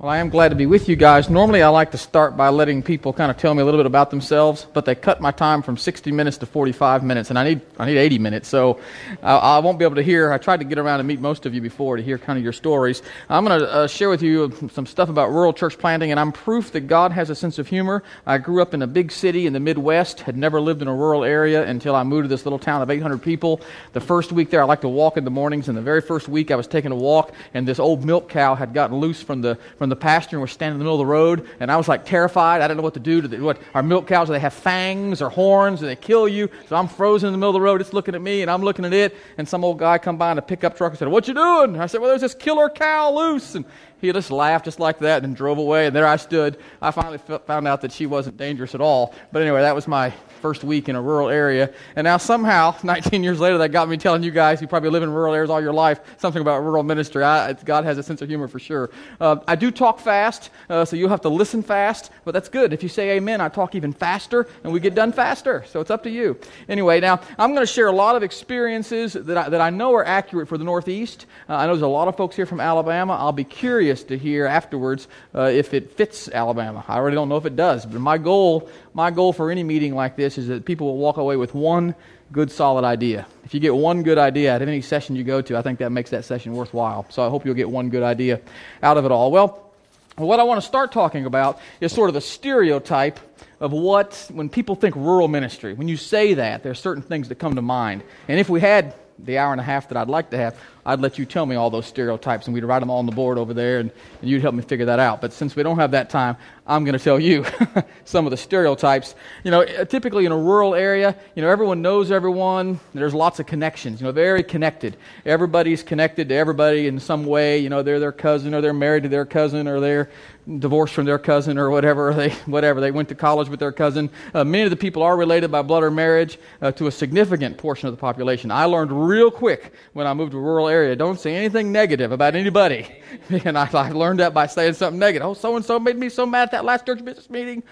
Well, I am glad to be with you guys. Normally, I like to start by letting people kind of tell me a little bit about themselves, but they cut my time from 60 minutes to 45 minutes, and I need I need 80 minutes, so I, I won't be able to hear. I tried to get around and meet most of you before to hear kind of your stories. I'm going to uh, share with you some stuff about rural church planting, and I'm proof that God has a sense of humor. I grew up in a big city in the Midwest, had never lived in a rural area until I moved to this little town of 800 people. The first week there, I like to walk in the mornings, and the very first week I was taking a walk, and this old milk cow had gotten loose from the from the pasture and was standing in the middle of the road, and I was like terrified. I didn't know what to do. To what our milk cows? Do they have fangs or horns? Do they kill you? So I'm frozen in the middle of the road. It's looking at me, and I'm looking at it. And some old guy come by in a pickup truck and said, "What you doing?" I said, "Well, there's this killer cow loose." And he just laughed just like that and drove away. And there I stood. I finally found out that she wasn't dangerous at all. But anyway, that was my first week in a rural area. And now somehow, 19 years later, that got me telling you guys who probably live in rural areas all your life something about rural ministry. I, God has a sense of humor for sure. Uh, I do talk fast, uh, so you'll have to listen fast, but that's good. If you say amen, I talk even faster, and we get done faster. So it's up to you. Anyway, now I'm going to share a lot of experiences that I, that I know are accurate for the Northeast. Uh, I know there's a lot of folks here from Alabama. I'll be curious to hear afterwards uh, if it fits Alabama. I already don't know if it does, but my goal, my goal for any meeting like this is that people will walk away with one good, solid idea. If you get one good idea out of any session you go to, I think that makes that session worthwhile. So I hope you'll get one good idea out of it all. Well, what I want to start talking about is sort of the stereotype of what, when people think rural ministry, when you say that, there are certain things that come to mind. And if we had the hour and a half that I'd like to have, I'd let you tell me all those stereotypes and we'd write them all on the board over there and, and you'd help me figure that out. But since we don't have that time, I'm going to tell you some of the stereotypes. You know, typically in a rural area, you know, everyone knows everyone. There's lots of connections, you know, very connected. Everybody's connected to everybody in some way. You know, they're their cousin or they're married to their cousin or they're divorced from their cousin or whatever they whatever they went to college with their cousin. Uh, many of the people are related by blood or marriage uh, to a significant portion of the population. I learned real quick when I moved to rural area. Don't say anything negative about anybody. and I, I learned that by saying something negative. Oh, so and so made me so mad at that last church business meeting.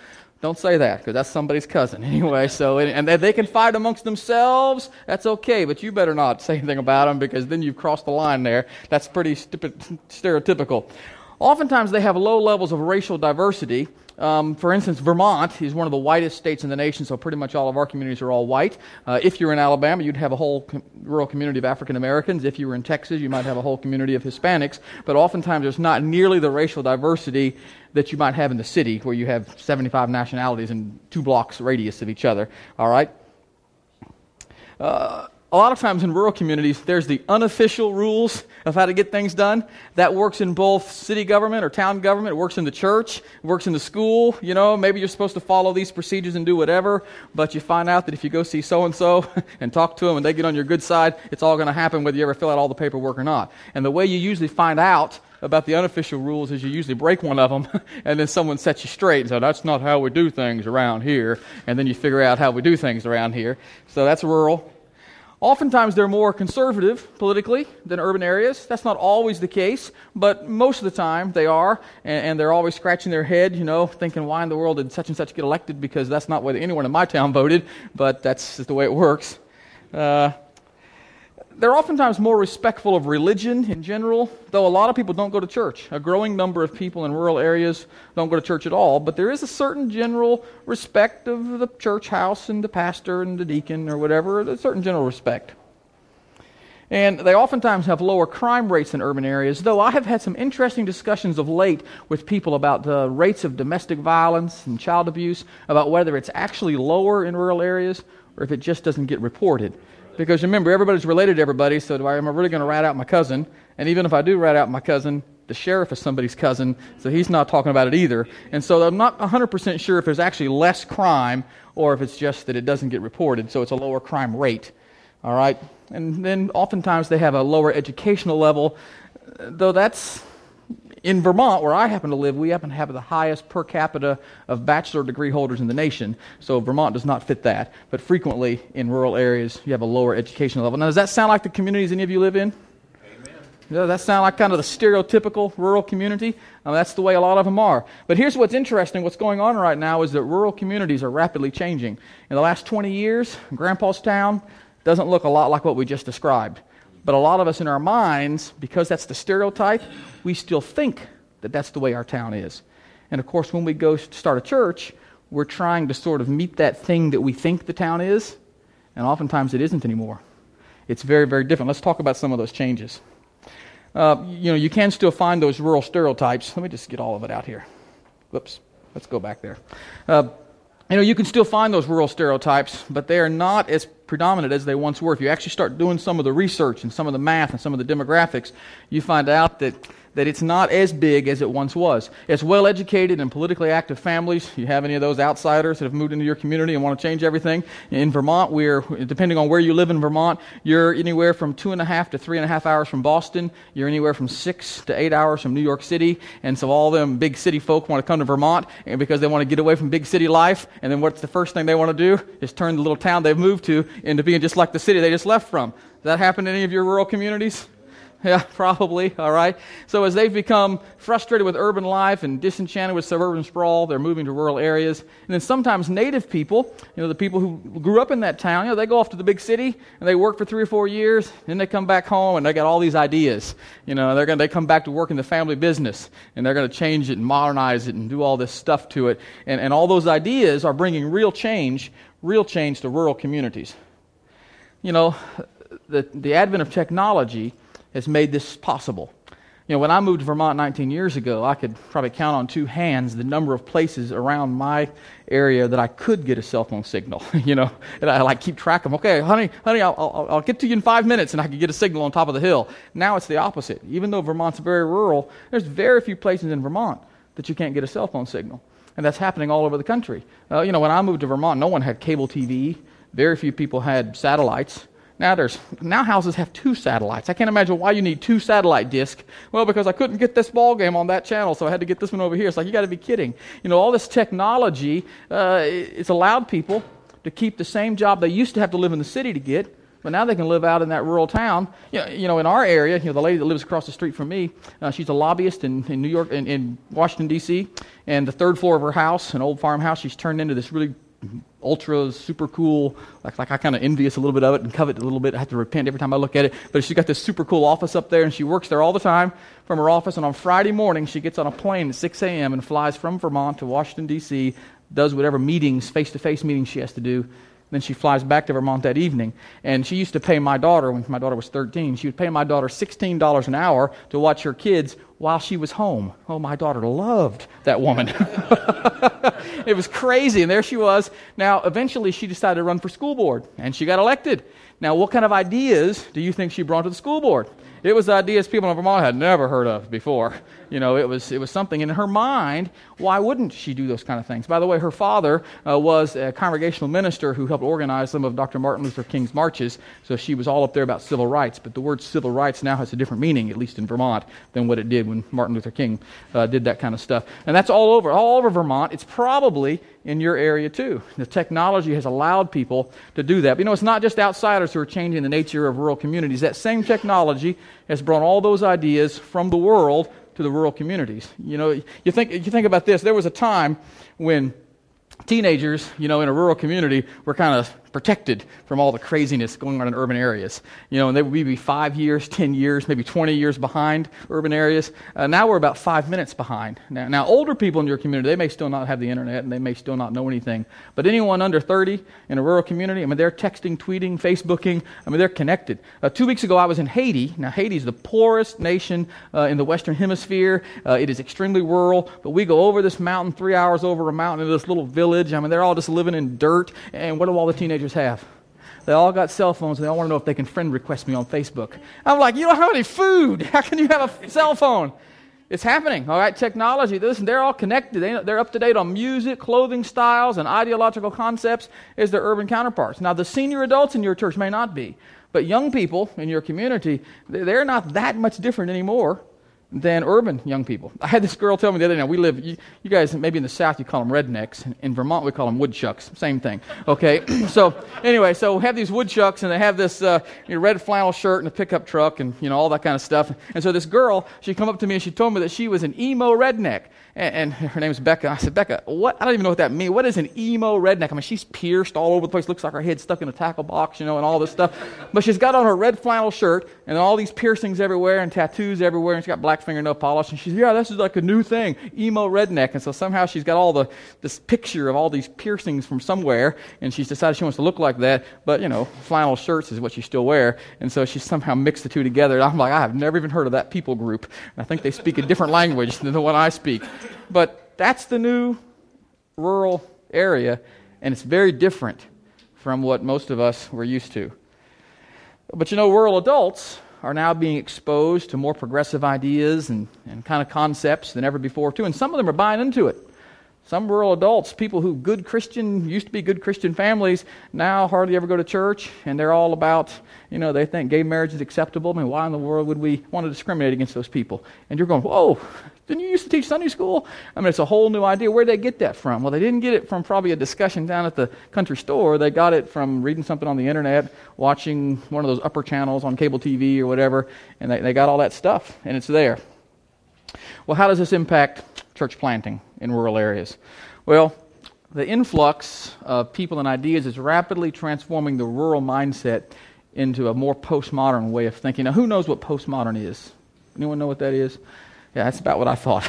Don't say that because that's somebody's cousin anyway. So, and they can fight amongst themselves. That's okay, but you better not say anything about them because then you've crossed the line there. That's pretty stupid, stereotypical. Oftentimes, they have low levels of racial diversity um, for instance, Vermont is one of the whitest states in the nation, so pretty much all of our communities are all white. Uh, if you're in Alabama, you'd have a whole com- rural community of African Americans. If you were in Texas, you might have a whole community of Hispanics. But oftentimes, there's not nearly the racial diversity that you might have in the city, where you have 75 nationalities in two blocks radius of each other. All right. Uh, a lot of times in rural communities, there's the unofficial rules of how to get things done. That works in both city government or town government. It works in the church. It works in the school. You know, maybe you're supposed to follow these procedures and do whatever, but you find out that if you go see so and so and talk to them and they get on your good side, it's all going to happen whether you ever fill out all the paperwork or not. And the way you usually find out about the unofficial rules is you usually break one of them and then someone sets you straight and says, that's not how we do things around here. And then you figure out how we do things around here. So that's rural. Oftentimes they're more conservative politically than urban areas. That's not always the case, but most of the time they are, and, and, they're always scratching their head, you know, thinking, why in the world did such and such get elected? Because that's not what anyone in my town voted, but that's just the way it works. Uh, they're oftentimes more respectful of religion in general, though a lot of people don't go to church. A growing number of people in rural areas don't go to church at all, but there is a certain general respect of the church house and the pastor and the deacon or whatever, a certain general respect. And they oftentimes have lower crime rates than urban areas, though I have had some interesting discussions of late with people about the rates of domestic violence and child abuse, about whether it's actually lower in rural areas or if it just doesn't get reported. Because remember, everybody's related to everybody, so I, am I really going to rat out my cousin? And even if I do rat out my cousin, the sheriff is somebody's cousin, so he's not talking about it either. And so I'm not 100% sure if there's actually less crime or if it's just that it doesn't get reported, so it's a lower crime rate. All right? And then oftentimes they have a lower educational level, though that's in Vermont, where I happen to live, we happen to have the highest per capita of bachelor degree holders in the nation. So Vermont does not fit that. But frequently in rural areas, you have a lower educational level. Now, does that sound like the communities any of you live in? Amen. Does that sound like kind of the stereotypical rural community? I mean, that's the way a lot of them are. But here's what's interesting. What's going on right now is that rural communities are rapidly changing. In the last 20 years, Grandpa's town doesn't look a lot like what we just described. But a lot of us in our minds, because that's the stereotype, we still think that that's the way our town is. And of course, when we go start a church, we're trying to sort of meet that thing that we think the town is, and oftentimes it isn't anymore. It's very, very different. Let's talk about some of those changes. Uh, you know, you can still find those rural stereotypes. Let me just get all of it out here. Whoops. Let's go back there. Uh, you know, you can still find those rural stereotypes, but they are not as predominant as they once were. If you actually start doing some of the research and some of the math and some of the demographics, you find out that that it's not as big as it once was. It's well educated and politically active families. You have any of those outsiders that have moved into your community and want to change everything? In Vermont, we're, depending on where you live in Vermont, you're anywhere from two and a half to three and a half hours from Boston. You're anywhere from six to eight hours from New York City. And so all them big city folk want to come to Vermont because they want to get away from big city life. And then what's the first thing they want to do? Is turn the little town they've moved to into being just like the city they just left from. Does that happen in any of your rural communities? Yeah, probably. All right. So as they've become frustrated with urban life and disenchanted with suburban sprawl, they're moving to rural areas. And then sometimes native people, you know, the people who grew up in that town, you know, they go off to the big city and they work for three or four years, then they come back home and they got all these ideas. You know, they're going they come back to work in the family business and they're going to change it and modernize it and do all this stuff to it. And, and all those ideas are bringing real change, real change to rural communities. You know, the, the advent of technology has made this possible. You know, when I moved to Vermont 19 years ago, I could probably count on two hands the number of places around my area that I could get a cell phone signal. you know, and I like keep track of them. Okay, honey, honey, I'll, I'll, I'll get to you in five minutes, and I could get a signal on top of the hill. Now it's the opposite. Even though Vermont's very rural, there's very few places in Vermont that you can't get a cell phone signal, and that's happening all over the country. Uh, you know, when I moved to Vermont, no one had cable TV. Very few people had satellites. Now there's now houses have two satellites. I can't imagine why you need two satellite discs. Well, because I couldn't get this ball game on that channel, so I had to get this one over here. It's like you got to be kidding. You know, all this technology uh, it's allowed people to keep the same job they used to have to live in the city to get, but now they can live out in that rural town. You know, you know in our area, you know, the lady that lives across the street from me, uh, she's a lobbyist in, in New York, in, in Washington D.C., and the third floor of her house, an old farmhouse, she's turned into this really ultra super cool. Like, like i kind of envious a little bit of it and covet a little bit. I have to repent every time i look at it. But she's got this super cool office up there and she works there all the time from her office. And on friday morning she gets on a plane at 6 a.m and flies from vermont to washington d.c does whatever meetings face-to-face meetings she has to do then she flies back to Vermont that evening. And she used to pay my daughter, when my daughter was 13, she would pay my daughter $16 an hour to watch her kids while she was home. Oh, my daughter loved that woman. it was crazy. And there she was. Now, eventually, she decided to run for school board, and she got elected. Now, what kind of ideas do you think she brought to the school board? It was ideas people in Vermont had never heard of before. You know, it was, it was something in her mind. Why wouldn't she do those kind of things? By the way, her father uh, was a congregational minister who helped organize some of Dr. Martin Luther King's marches, so she was all up there about civil rights. But the word civil rights now has a different meaning, at least in Vermont, than what it did when Martin Luther King uh, did that kind of stuff. And that's all over, all over Vermont. It's probably in your area too. The technology has allowed people to do that. But you know, it's not just outsiders who are changing the nature of rural communities. That same technology has brought all those ideas from the world to the rural communities. You know, you think, you think about this. There was a time when teenagers, you know, in a rural community were kind of protected from all the craziness going on in urban areas. You know, and they would be five years, 10 years, maybe 20 years behind urban areas. Uh, now we're about five minutes behind. Now, now, older people in your community, they may still not have the internet and they may still not know anything. But anyone under 30 in a rural community, I mean, they're texting, tweeting, Facebooking. I mean, they're connected. Uh, two weeks ago, I was in Haiti. Now, Haiti is the poorest nation uh, in the Western Hemisphere. Uh, it is extremely rural, but we go over this mountain, three hours over a mountain into this little village. I mean, they're all just living in dirt. And what do all the teenagers teenagers have. They all got cell phones and they all want to know if they can friend request me on Facebook. I'm like, you don't have any food. How can you have a cell phone? It's happening, all right? Technology, listen, they're all connected. They, they're up to date on music, clothing styles, and ideological concepts as their urban counterparts. Now, the senior adults in your church may not be, but young people in your community, they're not that much different anymore than urban young people. I had this girl tell me the other day, we live, you, you, guys, maybe in the South you call them rednecks. In Vermont we call them woodchucks. Same thing. Okay? so, anyway, so we have these woodchucks and they have this uh, you know, red flannel shirt and a pickup truck and, you know, all that kind of stuff. And so this girl, she come up to me and she told me that she was an emo redneck. And, her is Becca. I said, Becca, what? I don't even know what that means. What is an emo redneck? I mean, she's pierced all over the place. Looks like her head stuck in a tackle box, you know, and all this stuff. But she's got on her red flannel shirt and all these piercings everywhere and tattoos everywhere. And she's got black fingernail polish, and she's, yeah, this is like a new thing, emo redneck. And so somehow she's got all the, this picture of all these piercings from somewhere, and she's decided she wants to look like that, but, you know, flannel shirts is what she still wear. And so she's somehow mixed the two together. And I'm like, I have never even heard of that people group. And I think they speak a different language than the one I speak. But that's the new rural area, and it's very different from what most of us were used to. But you know, rural adults are now being exposed to more progressive ideas and, and kind of concepts than ever before, too. And some of them are buying into it. Some rural adults, people who good Christian, used to be good Christian families, now hardly ever go to church, and they're all about, you know, they think gay marriage is acceptable. I mean, why in the world would we want to discriminate against those people? And you're going, whoa, didn't you used to teach Sunday school? I mean, it's a whole new idea. Where'd they get that from? Well, they didn't get it from probably a discussion down at the country store. They got it from reading something on the internet, watching one of those upper channels on cable TV or whatever, and they, they got all that stuff, and it's there. Well, how does this impact church planting in rural areas? Well, the influx of people and ideas is rapidly transforming the rural mindset into a more postmodern way of thinking. Now, who knows what postmodern is? Anyone know what that is? Yeah, that's about what I thought.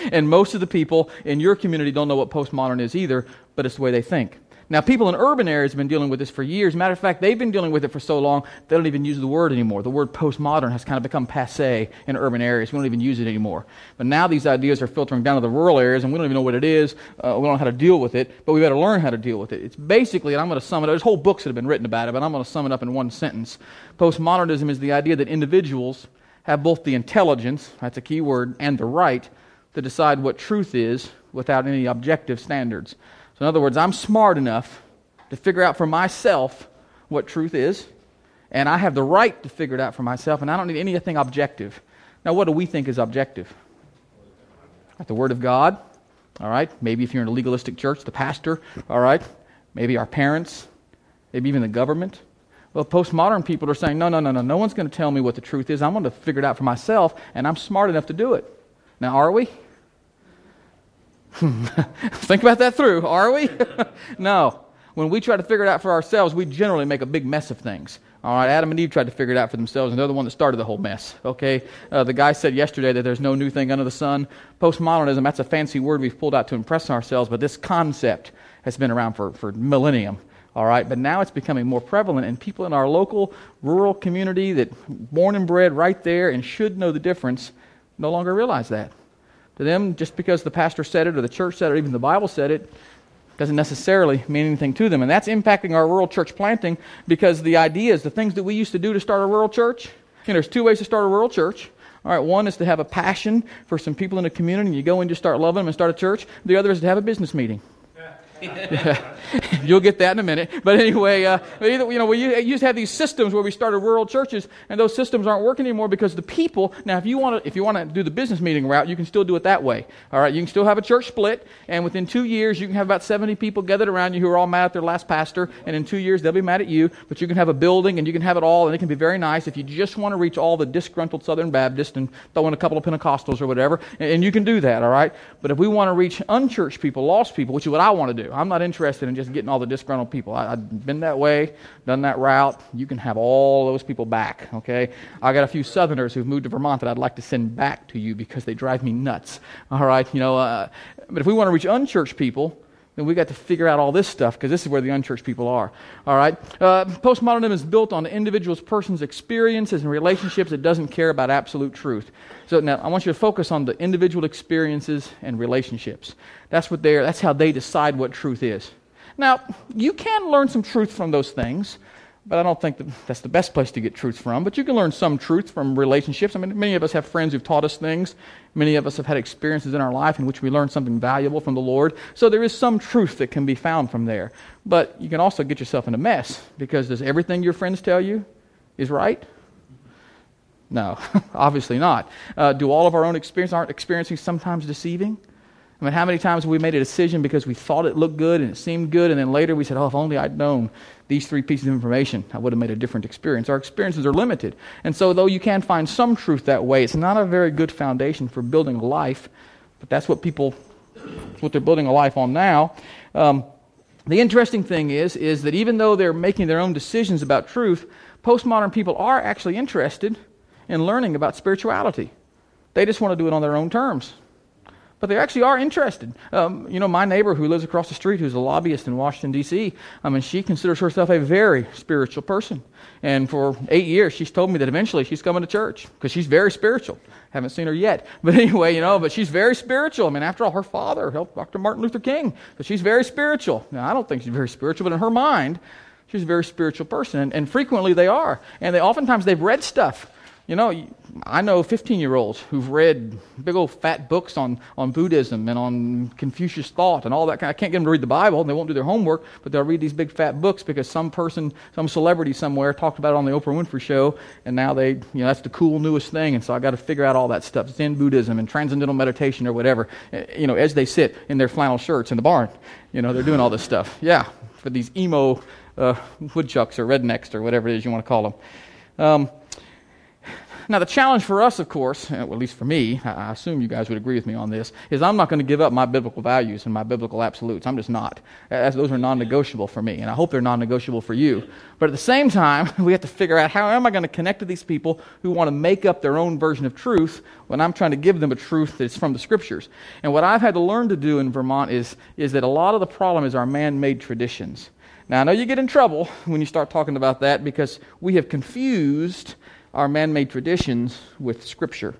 and most of the people in your community don't know what postmodern is either, but it's the way they think. Now, people in urban areas have been dealing with this for years. Matter of fact, they've been dealing with it for so long, they don't even use the word anymore. The word postmodern has kind of become passe in urban areas. We don't even use it anymore. But now these ideas are filtering down to the rural areas, and we don't even know what it is. Uh, we don't know how to deal with it, but we better learn how to deal with it. It's basically, and I'm going to sum it up, there's whole books that have been written about it, but I'm going to sum it up in one sentence. Postmodernism is the idea that individuals have both the intelligence, that's a key word, and the right to decide what truth is without any objective standards. So, in other words, I'm smart enough to figure out for myself what truth is, and I have the right to figure it out for myself, and I don't need anything objective. Now, what do we think is objective? The Word of God, all right? Maybe if you're in a legalistic church, the pastor, all right? Maybe our parents, maybe even the government. Well, postmodern people are saying, no, no, no, no, no one's going to tell me what the truth is. I'm going to figure it out for myself, and I'm smart enough to do it. Now, are we? Think about that through. Are we? no when we try to figure it out for ourselves, we generally make a big mess of things. All right, Adam and Eve tried to figure it out for themselves, and they're the one that started the whole mess. Okay, uh, the guy said yesterday that there's no new thing under the sun. Postmodernism, that's a fancy word we've pulled out to impress ourselves, but this concept has been around for, for millennium. All right, but now it's becoming more prevalent, and people in our local rural community that born and bred right there and should know the difference no longer realize that. To them, just because the pastor said it or the church said it or even the Bible said it, doesn't necessarily mean anything to them. And that's impacting our rural church planting because the ideas, the things that we used to do to start a rural church, you know, there's two ways to start a rural church. All right, one is to have a passion for some people in the community and you go and just start loving them and start a church. The other is to have a business meeting. You'll get that in a minute. But anyway, uh, either, you know, we used to have these systems where we started rural churches, and those systems aren't working anymore because the people. Now, if you want to, if you want to do the business meeting route, you can still do it that way. All right, you can still have a church split, and within two years, you can have about seventy people gathered around you who are all mad at their last pastor, and in two years, they'll be mad at you. But you can have a building, and you can have it all, and it can be very nice if you just want to reach all the disgruntled Southern Baptists and throw in a couple of Pentecostals or whatever, and, and you can do that. All right, but if we want to reach unchurched people, lost people, which is what I want to do, I'm not interested in just getting all the disgruntled people. I, have been that way, done that route. You can have all those people back, okay? I got a few Southerners who've moved to Vermont that I'd like to send back to you because they drive me nuts, all right? You know, uh, but if we want to reach unchurched people, then we got to figure out all this stuff because this is where the unchurched people are. All right? Uh, postmodernism is built on the individual's person's experiences and relationships. It doesn't care about absolute truth. So now I want you to focus on the individual experiences and relationships. That's what they're, that's how they decide what truth is. Now, you can learn some truth from those things, but I don't think that that's the best place to get truth from. But you can learn some truth from relationships. I mean, many of us have friends who've taught us things. Many of us have had experiences in our life in which we learned something valuable from the Lord. So there is some truth that can be found from there. But you can also get yourself in a mess because does everything your friends tell you is right? No, obviously not. Uh, do all of our own experience aren't experiencing sometimes deceiving? I mean, how many times have we made a decision because we thought it looked good and it seemed good, and then later we said, oh, if only I'd known these three pieces of information, I would have made a different experience. Our experiences are limited. And so, though you can find some truth that way, it's not a very good foundation for building life, but that's what people, what they're building a life on now. Um, the interesting thing is, is that even though they're making their own decisions about truth, postmodern people are actually interested in learning about spirituality. They just want to do it on their own terms. But they actually are interested. Um, you know, my neighbor who lives across the street, who's a lobbyist in Washington, D.C., I mean, she considers herself a very spiritual person. And for eight years, she's told me that eventually she's coming to church because she's very spiritual. Haven't seen her yet. But anyway, you know, but she's very spiritual. I mean, after all, her father helped Dr. Martin Luther King. So she's very spiritual. Now, I don't think she's very spiritual, but in her mind, she's a very spiritual person. And, and frequently they are. And they oftentimes they've read stuff you know, I know 15 year olds who've read big old fat books on, on Buddhism and on Confucius thought and all that kind. I can't get them to read the Bible and they won't do their homework, but they'll read these big fat books because some person, some celebrity somewhere talked about it on the Oprah Winfrey show and now they, you know, that's the cool newest thing. And so I got to figure out all that stuff Zen Buddhism and transcendental meditation or whatever, eh, you know, as they sit in their flannel shirts in the barn. You know, they're doing all this stuff. Yeah, for these emo uh, woodchucks or rednecks or whatever it is you want to call them. Um, now, the challenge for us, of course, uh, well, at least for me, I assume you guys would agree with me on this, is I'm not going to give up my biblical values and my biblical absolutes. I'm just not. As those are non negotiable for me, and I hope they're non negotiable for you. But at the same time, we have to figure out how am I going to connect to these people who want to make up their own version of truth when I'm trying to give them a truth that's from the scriptures. And what I've had to learn to do in Vermont is, is that a lot of the problem is our man made traditions. Now, I know you get in trouble when you start talking about that because we have confused our man made traditions with Scripture.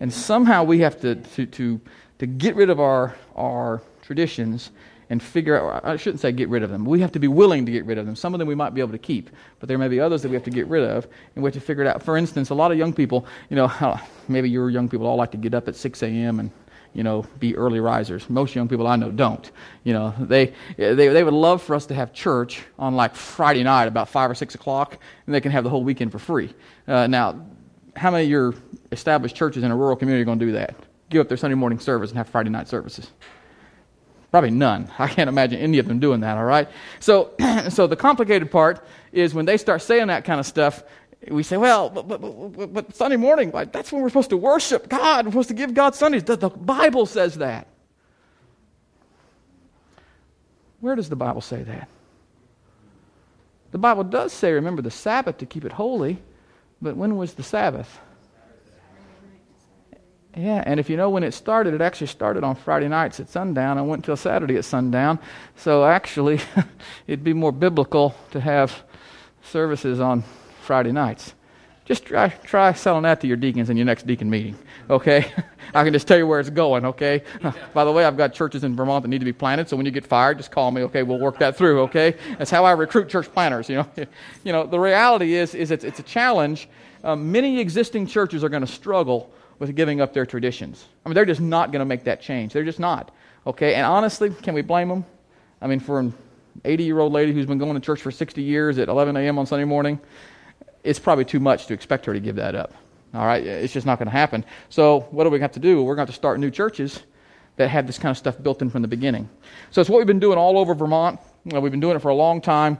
And somehow we have to, to, to, to get rid of our, our traditions and figure out, I shouldn't say get rid of them. We have to be willing to get rid of them. Some of them we might be able to keep, but there may be others that we have to get rid of, and we have to figure it out. For instance, a lot of young people, you know, maybe your young people all like to get up at 6 a.m. and you know, be early risers. Most young people I know don't. You know, they, they, they would love for us to have church on like Friday night about 5 or 6 o'clock, and they can have the whole weekend for free. Uh, now, how many of your established churches in a rural community are going to do that? Give up their Sunday morning service and have Friday night services? Probably none. I can't imagine any of them doing that, all right? So, so the complicated part is when they start saying that kind of stuff, we say, well, but, but, but, but Sunday morning, like, that's when we're supposed to worship God. We're supposed to give God Sundays. The, the Bible says that. Where does the Bible say that? The Bible does say, remember the Sabbath to keep it holy, but when was the Sabbath? Yeah, and if you know when it started, it actually started on Friday nights at sundown and went till Saturday at sundown. So actually, it'd be more biblical to have services on Friday nights. Just try, try selling that to your deacons in your next deacon meeting, okay? I can just tell you where it's going, okay? By the way, I've got churches in Vermont that need to be planted, so when you get fired, just call me, okay? We'll work that through, okay? That's how I recruit church planners, you know? You know, the reality is, is it's, it's a challenge. Um, many existing churches are going to struggle with giving up their traditions. I mean, they're just not going to make that change. They're just not, okay? And honestly, can we blame them? I mean, for an 80 year old lady who's been going to church for 60 years at 11 a.m. on Sunday morning, it's probably too much to expect her to give that up. All right, it's just not going to happen. So, what do we have to do? We're going to have to start new churches that have this kind of stuff built in from the beginning. So, it's what we've been doing all over Vermont. we've been doing it for a long time.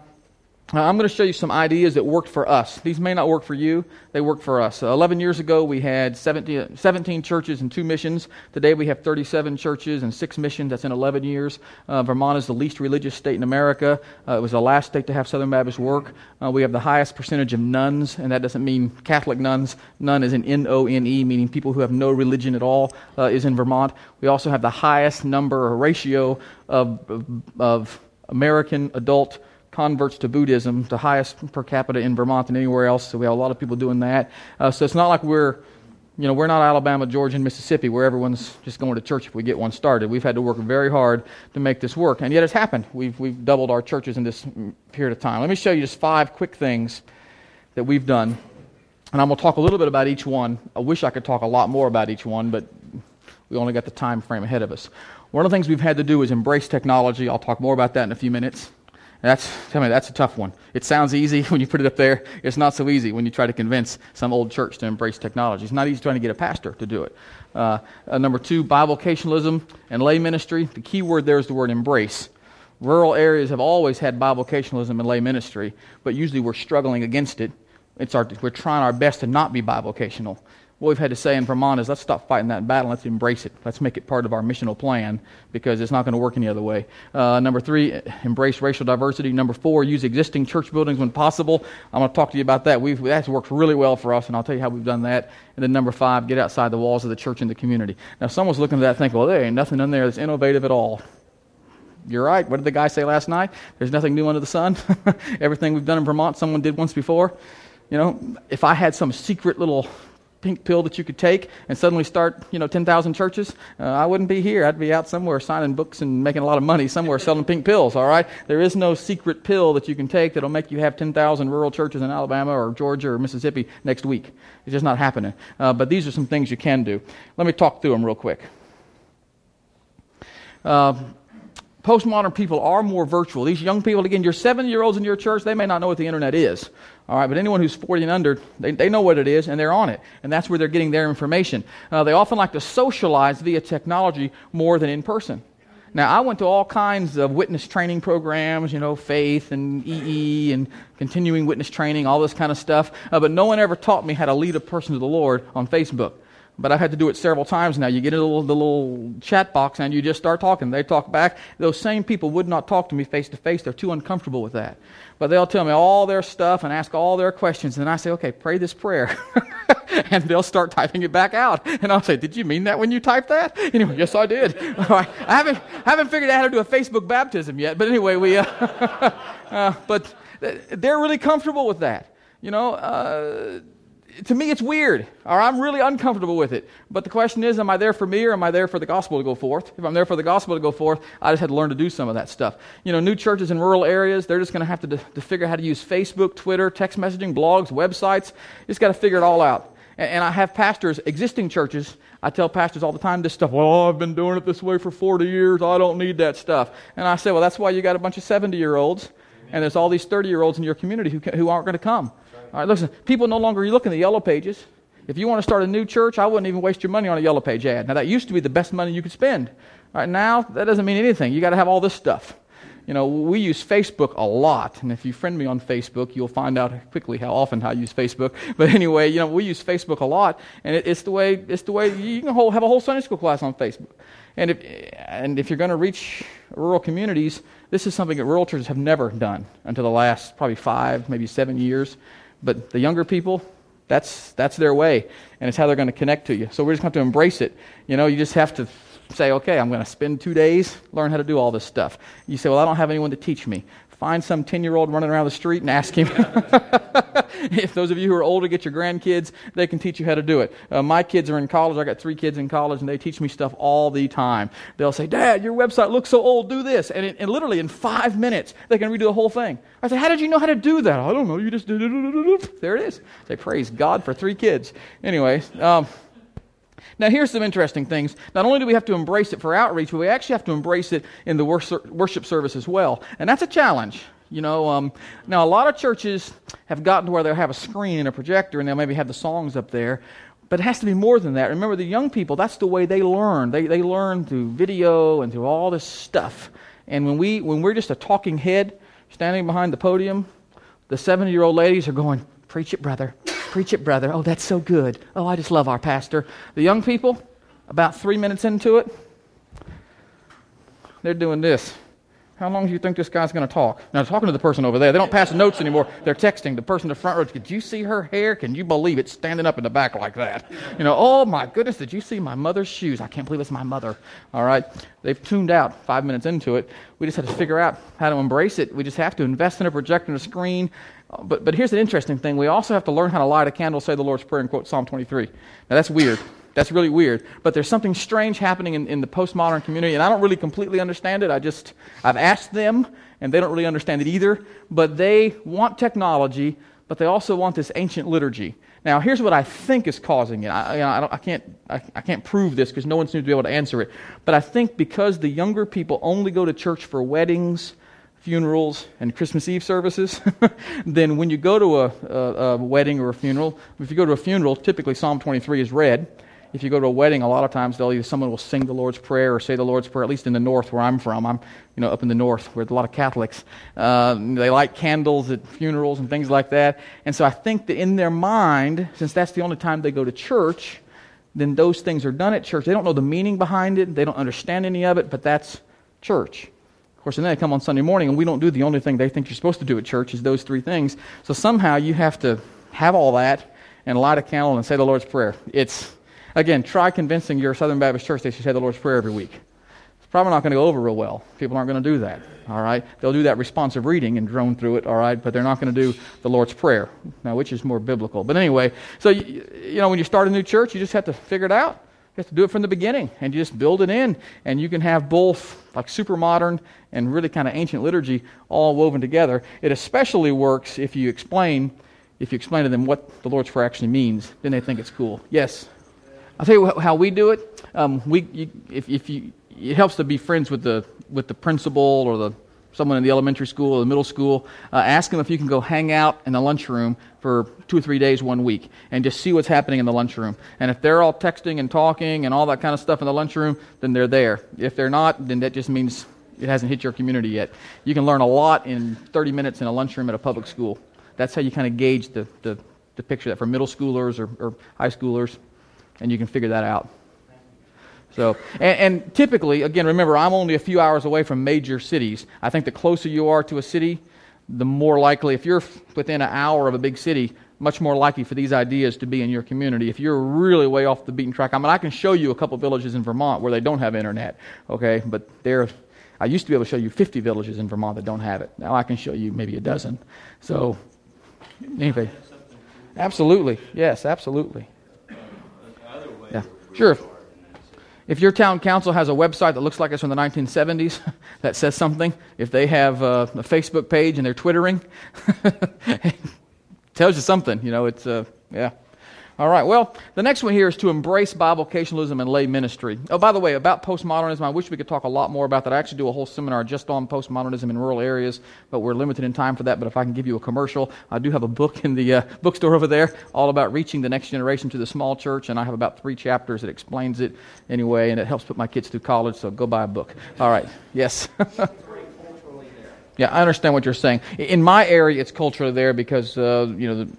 Uh, I'm going to show you some ideas that worked for us. These may not work for you, they work for us. Uh, 11 years ago, we had 17, 17, churches and two missions. Today, we have 37 churches and six missions. That's in 11 years. Uh, Vermont is the least religious state in America. Uh, it was the last state to have Southern Baptist work. Uh, we have the highest percentage of nuns, and that doesn't mean Catholic nuns. Nun is an N O N E, meaning people who have no religion at all, uh, is in Vermont. We also have the highest number or ratio of, of American adult converts to Buddhism, the highest per capita in Vermont than anywhere else. So we have a lot of people doing that. Uh, so it's not like we're, you know, we're not Alabama, Georgia, and Mississippi where everyone's just going to church if we get one started. We've had to work very hard to make this work, and yet it's happened. We've we've doubled our churches in this period of time. Let me show you just five quick things that we've done, and I'm going to talk a little bit about each one. I wish I could talk a lot more about each one, but we only got the time frame ahead of us. One of the things we've had to do is embrace technology. I'll talk more about that in a few minutes. That's, tell me, that's a tough one. It sounds easy when you put it up there. It's not so easy when you try to convince some old church to embrace technology. It's not easy trying to get a pastor to do it. Uh, uh, number two, bivocationalism and lay ministry. The key word there is the word embrace. Rural areas have always had bivocationalism and lay ministry, but usually we're struggling against it. It's our, we're trying our best to not be bivocational. What we've had to say in Vermont is let's stop fighting that battle. Let's embrace it. Let's make it part of our missional plan because it's not going to work any other way. Uh, number three, embrace racial diversity. Number four, use existing church buildings when possible. I'm going to talk to you about that. We've, that's worked really well for us, and I'll tell you how we've done that. And then number five, get outside the walls of the church and the community. Now, someone's looking at that thinking, well, there ain't nothing in there that's innovative at all. You're right. What did the guy say last night? There's nothing new under the sun. Everything we've done in Vermont, someone did once before. You know, if I had some secret little pink pill that you could take and suddenly start, you know, 10,000 churches, uh, I wouldn't be here. I'd be out somewhere signing books and making a lot of money somewhere selling pink pills, all right? There is no secret pill that you can take that'll make you have 10,000 rural churches in Alabama or Georgia or Mississippi next week. It's just not happening. Uh, but these are some things you can do. Let me talk through them real quick. Uh, postmodern people are more virtual. These young people, again, your seven year olds in your church, they may not know what the internet is. All right, but anyone who's 40 and under, they, they know what it is and they're on it. And that's where they're getting their information. Uh, they often like to socialize via technology more than in person. Now, I went to all kinds of witness training programs, you know, faith and EE and continuing witness training, all this kind of stuff, uh, but no one ever taught me how to lead a person to the Lord on Facebook but I've had to do it several times now. You get in the little, chat box and you just start talking. They talk back. Those same people would not talk to me face to face. They're too uncomfortable with that. But they'll tell me all their stuff and ask all their questions. And I say, okay, pray this prayer. and they'll start typing it back out. And I'll say, did you mean that when you typed that? Anyway, yes, I did. I haven't, haven't figured out how to do a Facebook baptism yet. But anyway, we, uh, uh, but they're really comfortable with that. You know, uh, to me, it's weird, or I'm really uncomfortable with it. But the question is, am I there for me, or am I there for the gospel to go forth? If I'm there for the gospel to go forth, I just had to learn to do some of that stuff. You know, new churches in rural areas, they're just going to have to, to figure out how to use Facebook, Twitter, text messaging, blogs, websites. Just got to figure it all out. And, and I have pastors, existing churches, I tell pastors all the time this stuff. Well, I've been doing it this way for 40 years. I don't need that stuff. And I say, well, that's why you got a bunch of 70 year olds, and there's all these 30 year olds in your community who, who aren't going to come. All right, listen, people no longer look in the yellow pages. If you want to start a new church, I wouldn't even waste your money on a yellow page ad. Now, that used to be the best money you could spend. All right, now, that doesn't mean anything. You got to have all this stuff. You know, we use Facebook a lot, and if you friend me on Facebook, you'll find out quickly how often I use Facebook. But anyway, you know, we use Facebook a lot, and it, it's the way it's the way you can hold, have a whole Sunday school class on Facebook. And if and if you're going to reach rural communities, this is something that rural churches have never done until the last probably five, maybe seven years. But the younger people, that's, that's their way, and it's how they're going to connect to you. So we're just going to embrace it. You know, you just have to say, okay, I'm going to spend two days, learn how to do all this stuff. You say, well, I don't have anyone to teach me. Find some 10 year old running around the street and ask him. if those of you who are older get your grandkids, they can teach you how to do it. Uh, my kids are in college. I got three kids in college, and they teach me stuff all the time. They'll say, Dad, your website looks so old. Do this. And, it, and literally in five minutes, they can redo the whole thing. I say, How did you know how to do that? I don't know. You just did it. There it is. They praise God for three kids. Anyway. Um, now, here's some interesting things. Not only do we have to embrace it for outreach, but we actually have to embrace it in the worship service as well. And that's a challenge. You know, um, now a lot of churches have gotten to where they'll have a screen and a projector and they'll maybe have the songs up there. But it has to be more than that. Remember, the young people, that's the way they learn. They, they learn through video and through all this stuff. And when, we, when we're just a talking head standing behind the podium, the 70 year old ladies are going, Preach it, brother. Preach it, brother. Oh, that's so good. Oh, I just love our pastor. The young people, about three minutes into it, they're doing this. How long do you think this guy's going to talk? Now, talking to the person over there. They don't pass notes anymore. They're texting the person in the front row. Did you see her hair? Can you believe it standing up in the back like that? You know, oh my goodness, did you see my mother's shoes? I can't believe it's my mother. All right. They've tuned out five minutes into it. We just had to figure out how to embrace it. We just have to invest in a projector and a screen. Uh, but, but here's an interesting thing. We also have to learn how to light a candle, say the Lord's Prayer, and quote Psalm 23. Now, that's weird. That's really weird. But there's something strange happening in, in the postmodern community, and I don't really completely understand it. I just, I've asked them, and they don't really understand it either. But they want technology, but they also want this ancient liturgy. Now, here's what I think is causing it. I, I, I can't, I, I, can't prove this because no one seems to be able to answer it. But I think because the younger people only go to church for weddings, funerals, and Christmas Eve services, then when you go to a, a, a wedding or a funeral, if you go to a funeral, typically Psalm 23 is read if you go to a wedding, a lot of times they'll either someone will sing the Lord's Prayer or say the Lord's Prayer. At least in the north where I'm from, I'm you know up in the north where there's a lot of Catholics. Uh, they light candles at funerals and things like that. And so I think that in their mind, since that's the only time they go to church, then those things are done at church. They don't know the meaning behind it. They don't understand any of it, but that's church. Course, then they come on Sunday morning, and we don't do the only thing they think you're supposed to do at church is those three things. So somehow you have to have all that and light a candle and say the Lord's Prayer. It's Again, try convincing your Southern Baptist church they should say the Lord's Prayer every week. It's probably not going to go over real well. People aren't going to do that. All right? They'll do that responsive reading and drone through it, all right? But they're not going to do the Lord's Prayer. Now, which is more biblical. But anyway, so, you, you know, when you start a new church, you just have to figure it out. You have to do it from the beginning and you just build it in. And you can have both like super modern and really kind of ancient liturgy all woven together. It especially works if you explain if you explain to them what the Lord's Prayer actually means, then they think it's cool. Yes? I'll tell you how we do it. Um, we, you, if, if you, it helps to be friends with the, with the principal or the, someone in the elementary school or the middle school. Uh, ask them if you can go hang out in the lunchroom for two or three days one week and just see what's happening in the lunchroom. And if they're all texting and talking and all that kind of stuff in the lunchroom, then they're there. If they're not, then that just means it hasn't hit your community yet. You can learn a lot in 30 minutes in a lunchroom at a public school. That's how you kind of gauge the, the, the picture that for middle schoolers or, or high schoolers and you can figure that out. So, and, and, typically, again, remember, I'm only a few hours away from major cities. I think the closer you are to a city, the more likely, if you're within an hour of a big city, much more likely for these ideas to be in your community. If you're really way off the beaten track, I mean, I can show you a couple villages in Vermont where they don't have internet, okay? But there, I used to be able to show you 50 villages in Vermont that don't have it. Now I can show you maybe a dozen. So, anyway, absolutely, yes, absolutely. Yeah, sure. If your town council has a website that looks like it's from the 1970s that says something, if they have uh, a Facebook page and they're twittering, tells you something. You know, it's uh, yeah. All right. Well, the next one here is to embrace bivocationalism and lay ministry. Oh, by the way, about postmodernism, I wish we could talk a lot more about that. I actually do a whole seminar just on postmodernism in rural areas, but we're limited in time for that. But if I can give you a commercial, I do have a book in the uh, bookstore over there all about reaching the next generation to the small church, and I have about three chapters that explains it anyway, and it helps put my kids through college. So go buy a book. All right. Yes. Yeah, I understand what you're saying. In my area, it's culturally there because uh, you know the,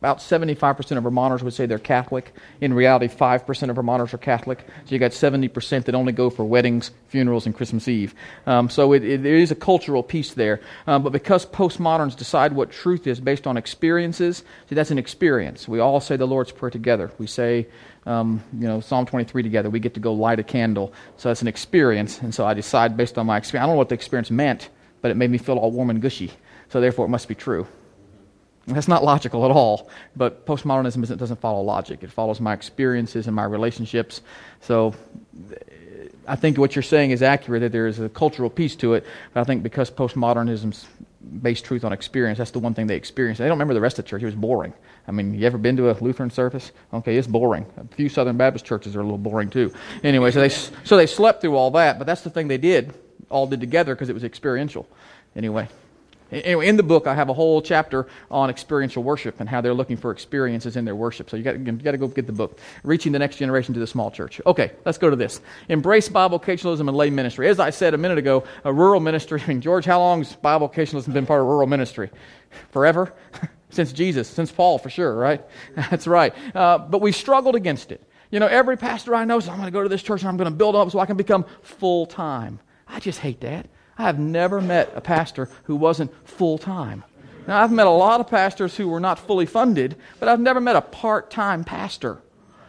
about 75% of Vermonters would say they're Catholic. In reality, 5% of Vermonters are Catholic. So you got 70% that only go for weddings, funerals, and Christmas Eve. Um, so it, it, there is a cultural piece there. Um, but because postmoderns decide what truth is based on experiences, see, that's an experience. We all say the Lord's Prayer together. We say, um, you know, Psalm 23 together. We get to go light a candle. So that's an experience. And so I decide based on my experience. I don't know what the experience meant, but it made me feel all warm and gushy. So therefore, it must be true. That's not logical at all, but postmodernism doesn't follow logic. It follows my experiences and my relationships. So I think what you're saying is accurate, that there is a cultural piece to it, but I think because postmodernism's based truth on experience, that's the one thing they experience. They don't remember the rest of the church. It was boring. I mean, you ever been to a Lutheran service? Okay, it's boring. A few Southern Baptist churches are a little boring too. Anyway, so they, so they slept through all that, but that's the thing they did, all did together because it was experiential. Anyway. Anyway, in the book, I have a whole chapter on experiential worship and how they're looking for experiences in their worship. So you got, you got to go get the book. Reaching the next generation to the small church. Okay, let's go to this. Embrace bivocationalism and lay ministry. As I said a minute ago, a rural ministry. I mean, George, how long has bivocationalism been part of rural ministry? Forever? since Jesus, since Paul, for sure, right? That's right. Uh, but we struggled against it. You know, every pastor I know says, I'm going to go to this church and I'm going to build up so I can become full time. I just hate that. I have never met a pastor who wasn't full time. Now, I've met a lot of pastors who were not fully funded, but I've never met a part time pastor.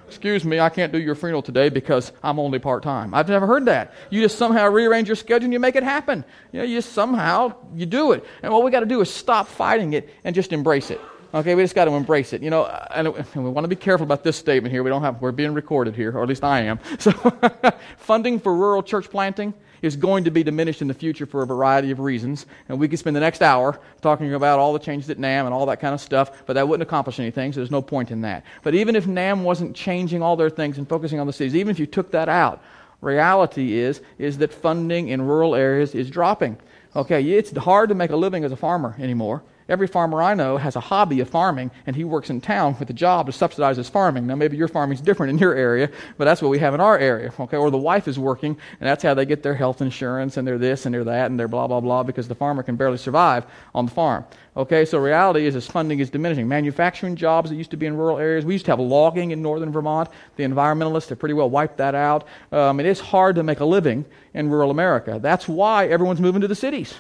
Excuse me, I can't do your funeral today because I'm only part time. I've never heard that. You just somehow rearrange your schedule and you make it happen. You know, you just somehow you do it. And what we got to do is stop fighting it and just embrace it. Okay, we just got to embrace it. You know, and we want to be careful about this statement here. We don't have we're being recorded here, or at least I am. So, funding for rural church planting is going to be diminished in the future for a variety of reasons. And we could spend the next hour talking about all the changes at NAMB and all that kind of stuff, but that wouldn't accomplish anything, so there's no point in that. But even if NAMB wasn't changing all their things and focusing on the cities, even if you took that out, reality is, is that funding in rural areas is dropping. Okay, it's hard to make a living as a farmer anymore Every farmer I know has a hobby of farming, and he works in town with a job to subsidize his farming. Now, maybe your farming's different in your area, but that's what we have in our area, okay? Or the wife is working, and that's how they get their health insurance, and they're this, and they're that, and they're blah, blah, blah, because the farmer can barely survive on the farm. Okay, so reality is, as funding is diminishing. Manufacturing jobs that used to be in rural areas, we used to have logging in northern Vermont. The environmentalists have pretty well wiped that out. Um, it is hard to make a living in rural America. That's why everyone's moving to the cities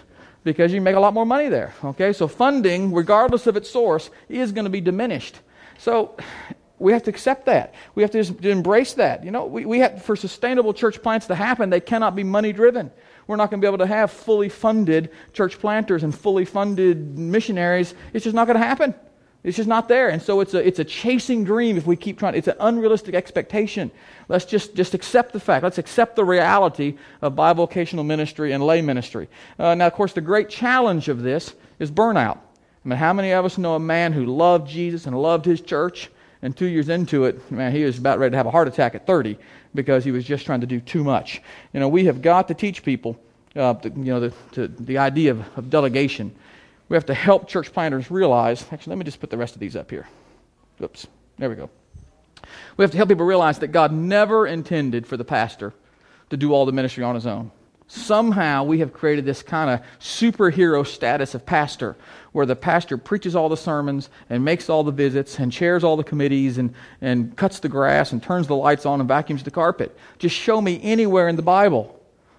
because you make a lot more money there. Okay, so funding, regardless of its source, is going to be diminished. So we have to accept that. We have to, embrace that. You know, we, we have, for sustainable church plants to happen, they cannot be money driven. We're not going to be able to have fully funded church planters and fully funded missionaries. It's just not going to happen. It's just not there. And so it's a, it's a chasing dream if we keep trying. It's an unrealistic expectation. Let's just, just accept the fact. Let's accept the reality of bivocational ministry and lay ministry. Uh, now, of course, the great challenge of this is burnout. I mean, how many of us know a man who loved Jesus and loved his church, and two years into it, man, he was about ready to have a heart attack at 30 because he was just trying to do too much. You know, we have got to teach people, uh, the, you know, the, to, the idea of, of delegation we have to help church planters realize. Actually, let me just put the rest of these up here. Oops. There we go. We have to help people realize that God never intended for the pastor to do all the ministry on his own. Somehow we have created this kind of superhero status of pastor where the pastor preaches all the sermons and makes all the visits and chairs all the committees and, and cuts the grass and turns the lights on and vacuums the carpet. Just show me anywhere in the Bible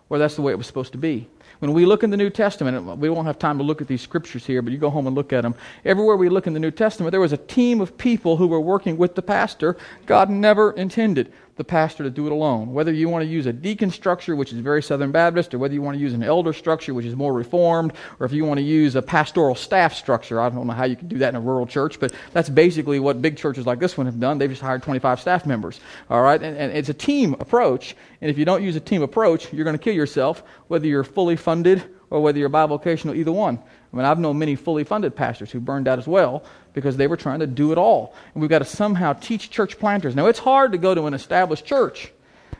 where that's the way it was supposed to be. When we look in the New Testament, we won't have time to look at these scriptures here, but you go home and look at them. Everywhere we look in the New Testament, there was a team of people who were working with the pastor. God never intended the pastor to do it alone. Whether you want to use a deacon structure, which is very Southern Baptist, or whether you want to use an elder structure, which is more Reformed, or if you want to use a pastoral staff structure. I don't know how you can do that in a rural church, but that's basically what big churches like this one have done. They've just hired 25 staff members. All right? And, and it's a team approach. And if you don't use a team approach, you're going to kill yourself, whether you're fully funded or whether you're bivocational, either one. I mean, I've known many fully funded pastors who burned out as well because they were trying to do it all. And we've got to somehow teach church planters. Now, it's hard to go to an established church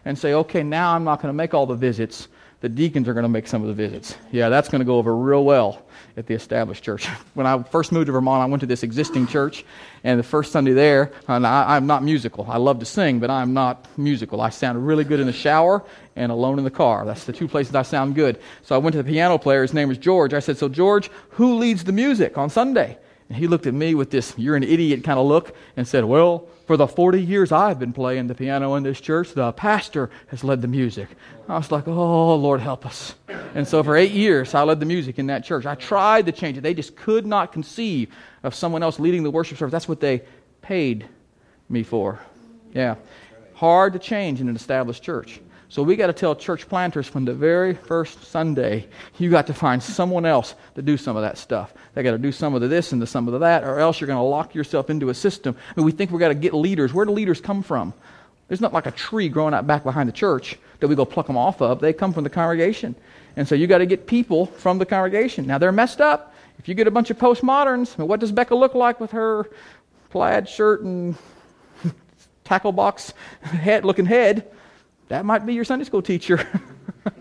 and say, okay, now I'm not going to make all the visits. The deacons are going to make some of the visits. Yeah, that's going to go over real well at the established church. When I first moved to Vermont, I went to this existing church, and the first Sunday there, and I, am not musical. I love to sing, but I'm not musical. I sound really good in the shower and alone in the car. That's the two places I sound good. So I went to the piano player. His name was George. I said, So, George, who leads the music on Sunday? And he looked at me with this, you're an idiot kind of look, and said, Well, for the 40 years I've been playing the piano in this church, the pastor has led the music. I was like, Oh, Lord, help us. And so for eight years, I led the music in that church. I tried to change it. They just could not conceive of someone else leading the worship service. That's what they paid me for. Yeah. Hard to change in an established church. So we got to tell church planters from the very first Sunday, you got to find someone else to do some of that stuff. They got to do some of the this and the some of the that, or else you're going to lock yourself into a system. And we think we got to get leaders. Where do leaders come from? There's not like a tree growing out back behind the church that we go pluck them off of. They come from the congregation. And so you got to get people from the congregation. Now they're messed up. If you get a bunch of postmoderns, what does Becca look like with her plaid shirt and tackle box head looking head? That might be your Sunday school teacher.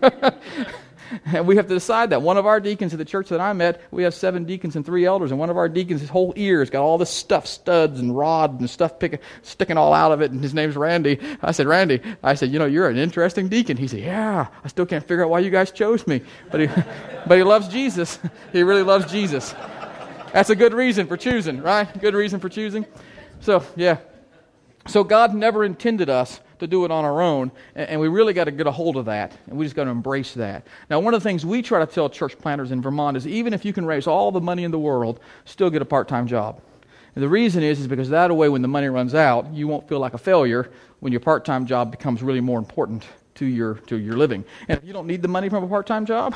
and we have to decide that. One of our deacons at the church that I'm at, we have seven deacons and three elders, and one of our deacons, his whole ear's got all this stuff, studs and rod and stuff sticking all out of it, and his name's Randy. I said, Randy, I said, you know, you're an interesting deacon. He said, yeah, I still can't figure out why you guys chose me. But he, but he loves Jesus. He really loves Jesus. That's a good reason for choosing, right? Good reason for choosing. So, yeah. So God never intended us to do it on our own, and we really got to get a hold of that, and we just got to embrace that. Now, one of the things we try to tell church planters in Vermont is even if you can raise all the money in the world, still get a part time job. And the reason is, is because that way, when the money runs out, you won't feel like a failure when your part time job becomes really more important to your, to your living. And if you don't need the money from a part time job,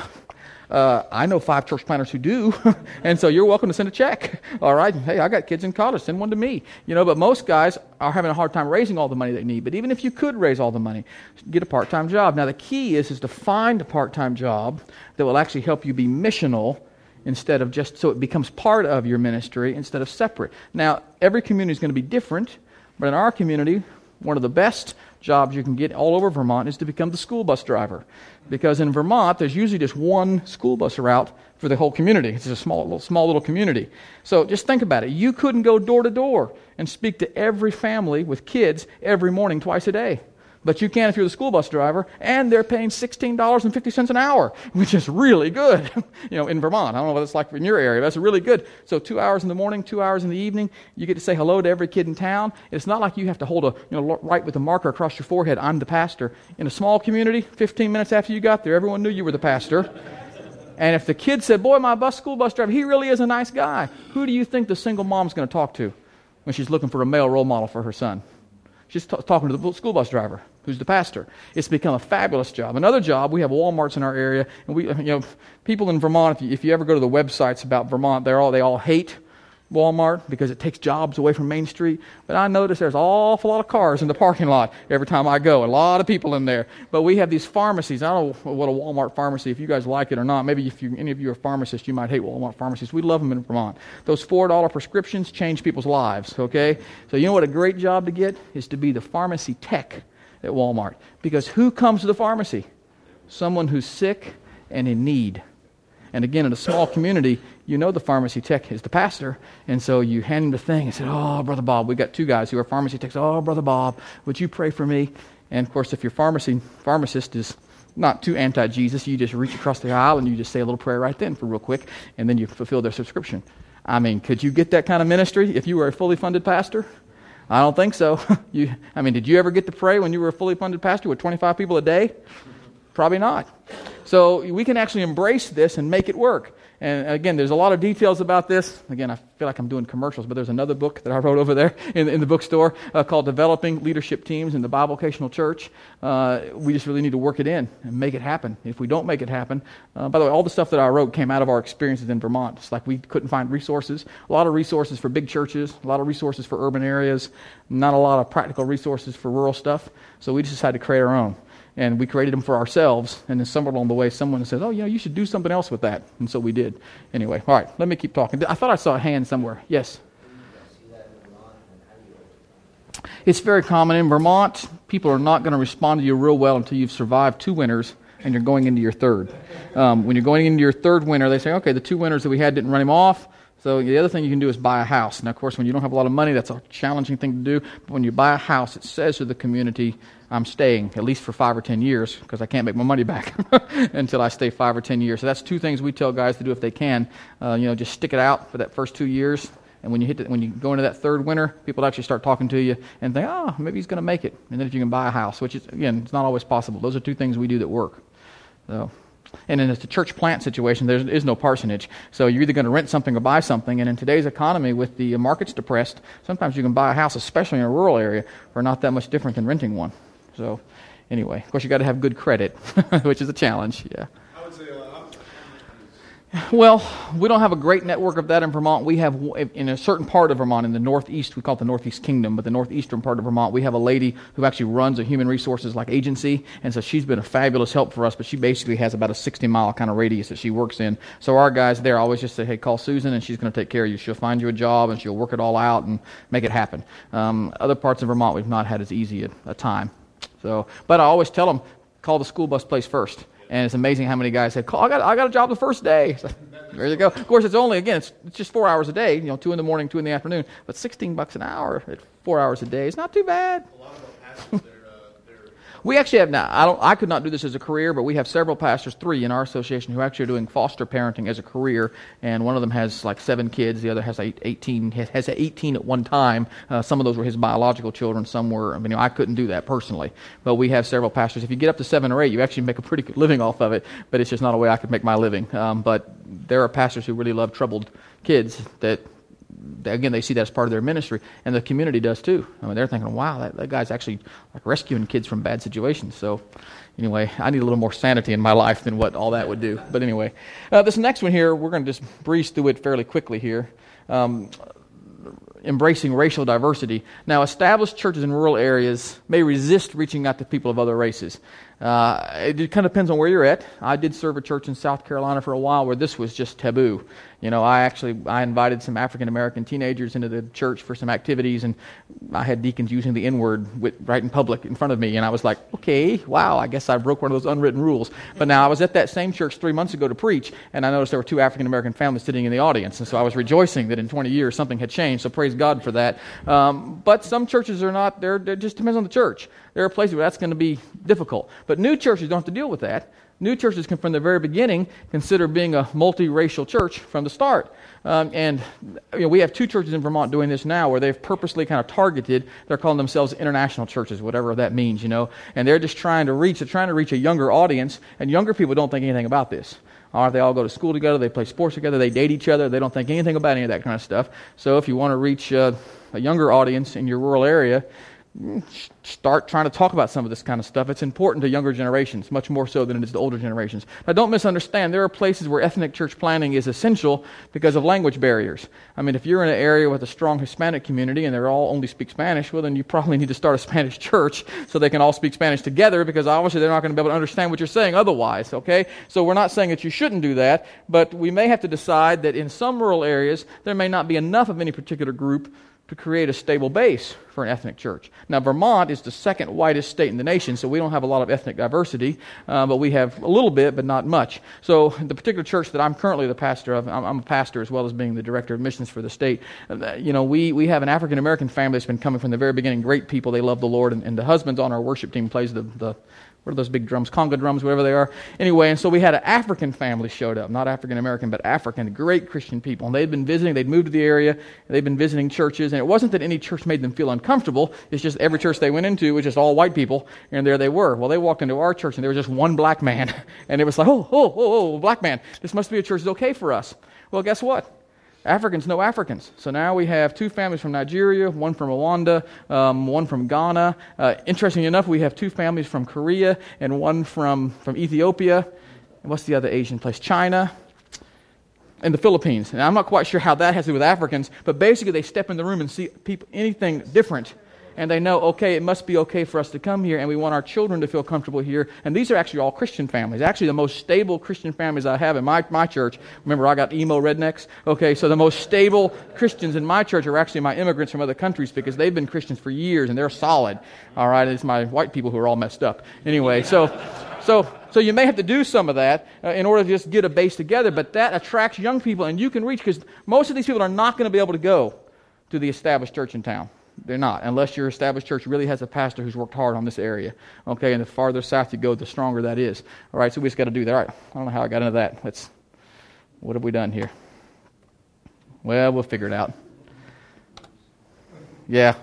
uh, I know five church planters who do, and so you're welcome to send a check. All right, hey, I got kids in college, send one to me. You know, but most guys are having a hard time raising all the money they need. But even if you could raise all the money, get a part-time job. Now the key is is to find a part-time job that will actually help you be missional instead of just so it becomes part of your ministry instead of separate. Now every community is going to be different, but in our community, one of the best jobs you can get all over Vermont is to become the school bus driver. Because in Vermont, there's usually just one school bus route for the whole community. It's a small, little, small little community. So just think about it. You couldn't go door to door and speak to every family with kids every morning, twice a day. But you can if you're the school bus driver, and they're paying $16.50 an hour, which is really good, you know, in Vermont. I don't know what it's like in your area, but that's really good. So two hours in the morning, two hours in the evening, you get to say hello to every kid in town. It's not like you have to hold a, you know, write with a marker across your forehead, I'm the pastor. In a small community, 15 minutes after you got there, everyone knew you were the pastor. And if the kid said, boy, my bus school bus driver, he really is a nice guy, who do you think the single mom's going to talk to when she's looking for a male role model for her son? She's t- talking to the school bus driver, who's the pastor. It's become a fabulous job. Another job, we have Walmarts in our area, and we, you know, people in Vermont, if you, if you ever go to the websites about Vermont, they're all, they all hate Walmart because it takes jobs away from Main Street. But I notice there's an awful lot of cars in the parking lot every time I go. A lot of people in there. But we have these pharmacies. I don't know what a Walmart pharmacy, if you guys like it or not. Maybe if you, any of you are pharmacists, you might hate Walmart pharmacies. We love them in Vermont. Those $4 prescriptions change people's lives, okay? So you know what a great job to get is to be the pharmacy tech at Walmart. Because who comes to the pharmacy? Someone who's sick and in need. And again, in a small community, you know the pharmacy tech is the pastor, and so you hand him the thing and say, "Oh, brother Bob, we got two guys who are pharmacy techs. Oh, brother Bob, would you pray for me?" And of course, if your pharmacy pharmacist is not too anti-Jesus, you just reach across the aisle and you just say a little prayer right then for real quick, and then you fulfill their subscription. I mean, could you get that kind of ministry if you were a fully funded pastor? I don't think so. you, I mean, did you ever get to pray when you were a fully funded pastor with 25 people a day? Probably not. So we can actually embrace this and make it work. And again, there's a lot of details about this. Again, I feel like I'm doing commercials, but there's another book that I wrote over there in, in the bookstore uh, called Developing Leadership Teams in the Bivocational Church. Uh, we just really need to work it in and make it happen. If we don't make it happen, uh, by the way, all the stuff that I wrote came out of our experiences in Vermont. It's like we couldn't find resources. A lot of resources for big churches, a lot of resources for urban areas, not a lot of practical resources for rural stuff. So we just decided to create our own and we created them for ourselves. And then somewhere along the way, someone says, "Oh, you know, you should do something else with that." And so we did. Anyway, all right. Let me keep talking. I thought I saw a hand somewhere. Yes. It's very common in Vermont. People are not going to respond to you real well until you've survived two winters and you're going into your third. Um, when you're going into your third winter, they say, "Okay, the two winters that we had didn't run him off." So the other thing you can do is buy a house. Now, of course, when you don't have a lot of money, that's a challenging thing to do. But when you buy a house, it says to the community, I'm staying at least for five or ten years because I can't make my money back until I stay five or ten years. So that's two things we tell guys to do if they can. Uh, you know, just stick it out for that first two years. And when you hit the, when you go into that third winter, people actually start talking to you and think, oh, maybe he's going to make it. And then if you can buy a house, which is again, it's not always possible. Those are two things we do that work. So. And in a church plant situation, there is no parsonage. So you're either going to rent something or buy something. And in today's economy, with the markets depressed, sometimes you can buy a house, especially in a rural area, for not that much different than renting one. So anyway, of course, you got to have good credit, which is a challenge. Yeah. Well, we don't have a great network of that in Vermont. We have, in a certain part of Vermont, in the northeast, we call it the Northeast Kingdom, but the northeastern part of Vermont, we have a lady who actually runs a human resources like agency, and so she's been a fabulous help for us, but she basically has about a 60 mile kind of radius that she works in. So our guys there always just say, hey, call Susan, and she's going to take care of you. She'll find you a job, and she'll work it all out and make it happen. Um, other parts of Vermont, we've not had as easy a, a time. So, but I always tell them, call the school bus place first. And it's amazing how many guys said, "Call! I got, I got a job the first day." So, there you go. Of course, it's only again, it's, it's just four hours a day. You know, two in the morning, two in the afternoon. But sixteen bucks an hour at four hours a day is not too bad. We actually have now. I don't. I could not do this as a career, but we have several pastors, three in our association, who actually are doing foster parenting as a career. And one of them has like seven kids. The other has eight, eighteen. Has eighteen at one time. Uh, some of those were his biological children. Some were. I mean, you know, I couldn't do that personally, but we have several pastors. If you get up to seven or eight, you actually make a pretty good living off of it. But it's just not a way I could make my living. Um, but there are pastors who really love troubled kids that again, they see that as part of their ministry, and the community does too. I mean, they're thinking, "Wow, that, that guy's actually like rescuing kids from bad situations." So, anyway, I need a little more sanity in my life than what all that would do. But anyway, uh, this next one here, we're going to just breeze through it fairly quickly here. Um, embracing racial diversity. Now, established churches in rural areas may resist reaching out to people of other races. Uh, it kind of depends on where you're at. I did serve a church in South Carolina for a while where this was just taboo. You know, I actually I invited some African American teenagers into the church for some activities, and I had deacons using the N word right in public in front of me, and I was like, okay, wow, I guess I broke one of those unwritten rules. But now I was at that same church three months ago to preach, and I noticed there were two African American families sitting in the audience, and so I was rejoicing that in 20 years something had changed. So praise God for that. Um, but some churches are not. There, it just depends on the church. There are places where that's going to be difficult, but new churches don't have to deal with that. New churches can, from the very beginning, consider being a multiracial church from the start. Um, and you know, we have two churches in Vermont doing this now where they've purposely kind of targeted, they're calling themselves international churches, whatever that means, you know. And they're just trying to reach, they're trying to reach a younger audience, and younger people don't think anything about this. All right, they all go to school together, they play sports together, they date each other, they don't think anything about any of that kind of stuff. So if you want to reach uh, a younger audience in your rural area, start trying to talk about some of this kind of stuff. It's important to younger generations, much more so than it is to older generations. Now, don't misunderstand. There are places where ethnic church planning is essential because of language barriers. I mean, if you're in an area with a strong Hispanic community and they all only speak Spanish, well, then you probably need to start a Spanish church so they can all speak Spanish together because obviously they're not going to be able to understand what you're saying otherwise, okay? So we're not saying that you shouldn't do that, but we may have to decide that in some rural areas there may not be enough of any particular group to create a stable base for an ethnic church. Now, Vermont is the second whitest state in the nation, so we don't have a lot of ethnic diversity, uh, but we have a little bit, but not much. So, the particular church that I'm currently the pastor of, I'm, I'm a pastor as well as being the director of missions for the state. Uh, you know, we, we have an African American family that's been coming from the very beginning. Great people, they love the Lord, and, and the husband's on our worship team, plays the, the what are those big drums? Conga drums, whatever they are. Anyway, and so we had an African family showed up, not African American, but African, great Christian people. And they'd been visiting, they'd moved to the area, they'd been visiting churches, and it wasn't that any church made them feel uncomfortable, it's just every church they went into was just all white people, and there they were. Well, they walked into our church, and there was just one black man, and it was like, oh, oh, oh, oh, black man, this must be a church that's okay for us. Well, guess what? Africans know Africans. So now we have two families from Nigeria, one from Rwanda, um, one from Ghana. Uh, interestingly enough, we have two families from Korea and one from, from Ethiopia. And what's the other Asian place? China and the Philippines. And I'm not quite sure how that has to do with Africans, but basically they step in the room and see people, anything different and they know, okay, it must be okay for us to come here, and we want our children to feel comfortable here. And these are actually all Christian families. Actually, the most stable Christian families I have in my, my church. Remember, I got emo rednecks? Okay, so the most stable Christians in my church are actually my immigrants from other countries because they've been Christians for years and they're solid. All right, it's my white people who are all messed up. Anyway, so. So, so you may have to do some of that uh, in order to just get a base together, but that attracts young people, and you can reach because most of these people are not going to be able to go to the established church in town. They're not, unless your established church really has a pastor who's worked hard on this area. Okay, and the farther south you go, the stronger that is. All right, so we just got to do that. All right, I don't know how I got into that. Let's, what have we done here? Well, we'll figure it out. Yeah,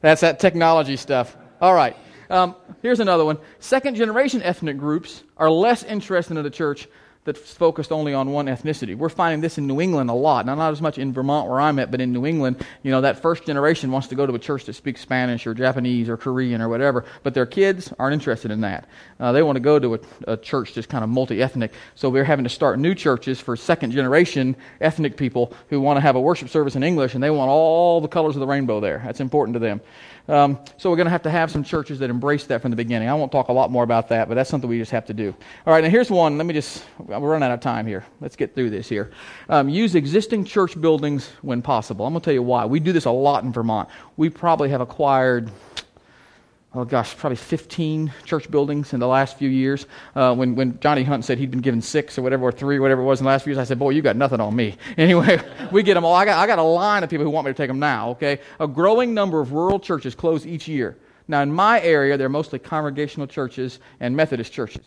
that's that technology stuff. All right, um, here's another one. Second generation ethnic groups are less interested in the church that's focused only on one ethnicity. We're finding this in New England a lot. Now, not as much in Vermont where I'm at, but in New England, you know, that first generation wants to go to a church that speaks Spanish or Japanese or Korean or whatever, but their kids aren't interested in that. Uh, they want to go to a, a church that's kind of multi ethnic. So we're having to start new churches for second generation ethnic people who want to have a worship service in English and they want all the colors of the rainbow there. That's important to them. Um, so we're going to have to have some churches that embrace that from the beginning. I won't talk a lot more about that, but that's something we just have to do. All right, now here's one. Let me just, we're running out of time here. Let's get through this here. Um, use existing church buildings when possible. I'm going to tell you why. We do this a lot in Vermont. We probably have acquired oh gosh, probably 15 church buildings in the last few years. Uh, when, when Johnny Hunt said he'd been given six or whatever, or three, whatever it was in the last few years, I said, boy, you got nothing on me. Anyway, we get them all. I got, I got a line of people who want me to take them now, okay? A growing number of rural churches close each year. Now, in my area, they're mostly congregational churches and Methodist churches.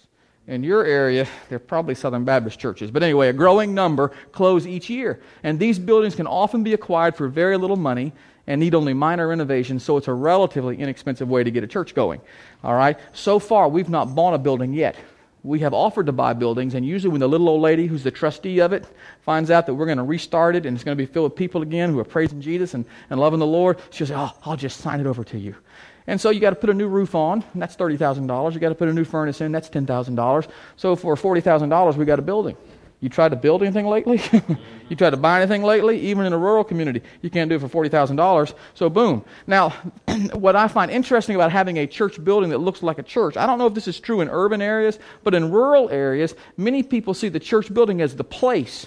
In your area, they're probably Southern Baptist churches. But anyway, a growing number close each year. And these buildings can often be acquired for very little money and need only minor renovations, so it's a relatively inexpensive way to get a church going. All right? So far, we've not bought a building yet. We have offered to buy buildings, and usually when the little old lady who's the trustee of it finds out that we're going to restart it and it's going to be filled with people again who are praising Jesus and, and loving the Lord, she'll say, Oh, I'll just sign it over to you. And so you got to put a new roof on, and that's $30,000. You got to put a new furnace in, that's $10,000. So for $40,000, we got a building. You tried to build anything lately? you tried to buy anything lately? Even in a rural community, you can't do it for $40,000. So, boom. Now, what I find interesting about having a church building that looks like a church, I don't know if this is true in urban areas, but in rural areas, many people see the church building as the place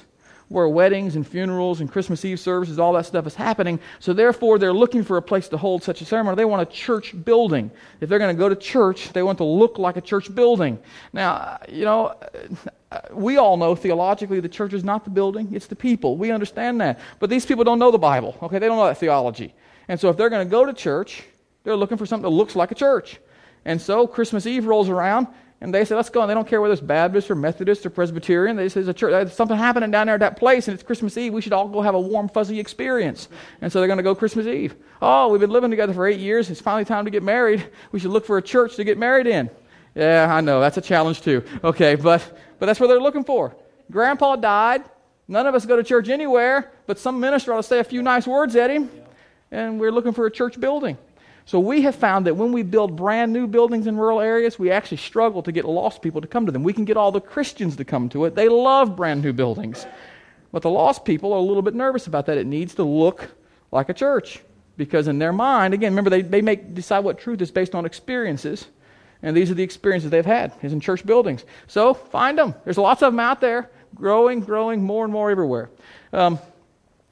where weddings and funerals and Christmas Eve services, all that stuff is happening. So therefore, they're looking for a place to hold such a ceremony. They want a church building. If they're going to go to church, they want to look like a church building. Now, you know, we all know theologically the church is not the building, it's the people. We understand that. But these people don't know the Bible, okay? They don't know that theology. And so if they're going to go to church, they're looking for something that looks like a church. And so Christmas Eve rolls around, and they say, let's go. And they don't care whether it's Baptist or Methodist or Presbyterian. They say, there's, a church, there's something happening down there at that place, and it's Christmas Eve. We should all go have a warm, fuzzy experience. And so they're going to go Christmas Eve. Oh, we've been living together for eight years. It's finally time to get married. We should look for a church to get married in. Yeah, I know. That's a challenge, too. Okay, but, but that's what they're looking for. Grandpa died. None of us go to church anywhere, but some minister ought to say a few nice words at him. And we're looking for a church building. So we have found that when we build brand new buildings in rural areas, we actually struggle to get lost people to come to them. We can get all the Christians to come to it. They love brand new buildings. But the lost people are a little bit nervous about that. It needs to look like a church. Because in their mind, again, remember, they, they make, decide what truth is based on experiences. And these are the experiences they've had, is in church buildings. So find them. There's lots of them out there, growing, growing more and more everywhere. Um,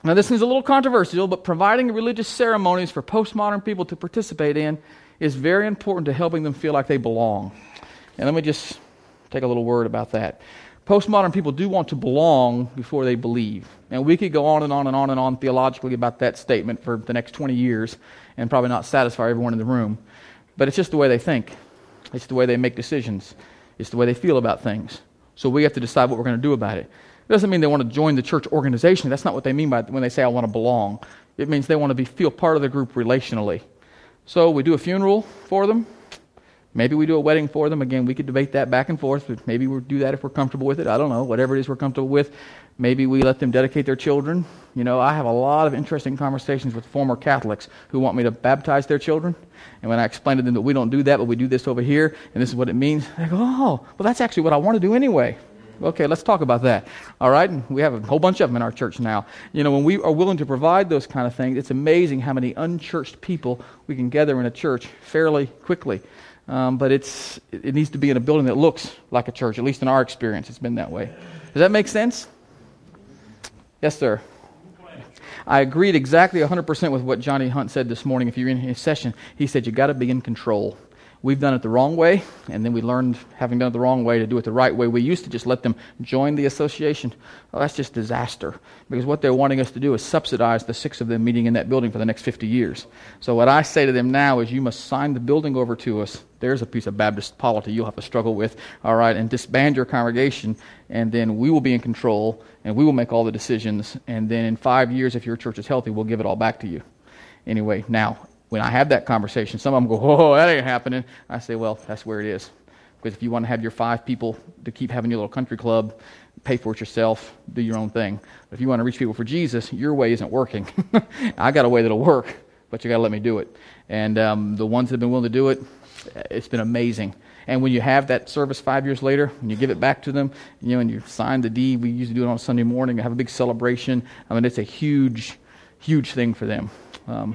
now, this is a little controversial, but providing religious ceremonies for postmodern people to participate in is very important to helping them feel like they belong. And let me just take a little word about that. Postmodern people do want to belong before they believe. And we could go on and on and on and on theologically about that statement for the next 20 years and probably not satisfy everyone in the room. But it's just the way they think, it's the way they make decisions, it's the way they feel about things. So we have to decide what we're going to do about it. It doesn't mean they want to join the church organization. That's not what they mean by when they say, I want to belong. It means they want to be, feel part of the group relationally. So we do a funeral for them. Maybe we do a wedding for them. Again, we could debate that back and forth, but maybe we'll do that if we're comfortable with it. I don't know. Whatever it is we're comfortable with. Maybe we let them dedicate their children. You know, I have a lot of interesting conversations with former Catholics who want me to baptize their children. And when I explain to them that we don't do that, but we do this over here, and this is what it means, they go, oh, well, that's actually what I want to do anyway. Okay, let's talk about that. All right, we have a whole bunch of them in our church now. You know, when we are willing to provide those kind of things, it's amazing how many unchurched people we can gather in a church fairly quickly. Um, but it's it needs to be in a building that looks like a church. At least in our experience, it's been that way. Does that make sense? Yes, sir. I agreed exactly 100% with what Johnny Hunt said this morning. If you're in his session, he said you got to be in control we've done it the wrong way, and then we learned, having done it the wrong way, to do it the right way. We used to just let them join the association. Well, that's just disaster because what they're wanting us to do is subsidize the six of them meeting in that building for the next 50 years. So, what I say to them now is, you must sign the building over to us. There's a piece of Baptist polity you'll have to struggle with, all right, and disband your congregation, and then we will be in control, and we will make all the decisions, and then in five years, if your church is healthy, we'll give it all back to you. Anyway, now, when I have that conversation, some of them go, oh, that ain't happening. I say, well, that's where it is. Because if you want to have your five people to keep having your little country club, pay for it yourself, do your own thing. But if you want to reach people for Jesus, your way isn't working. I got a way that'll work, but you got to let me do it. And um, the ones that have been willing to do it, it's been amazing. And when you have that service five years later, and you give it back to them, you know, and you sign the deed, we usually do it on Sunday morning, have a big celebration. I mean, it's a huge, huge thing for them. Um,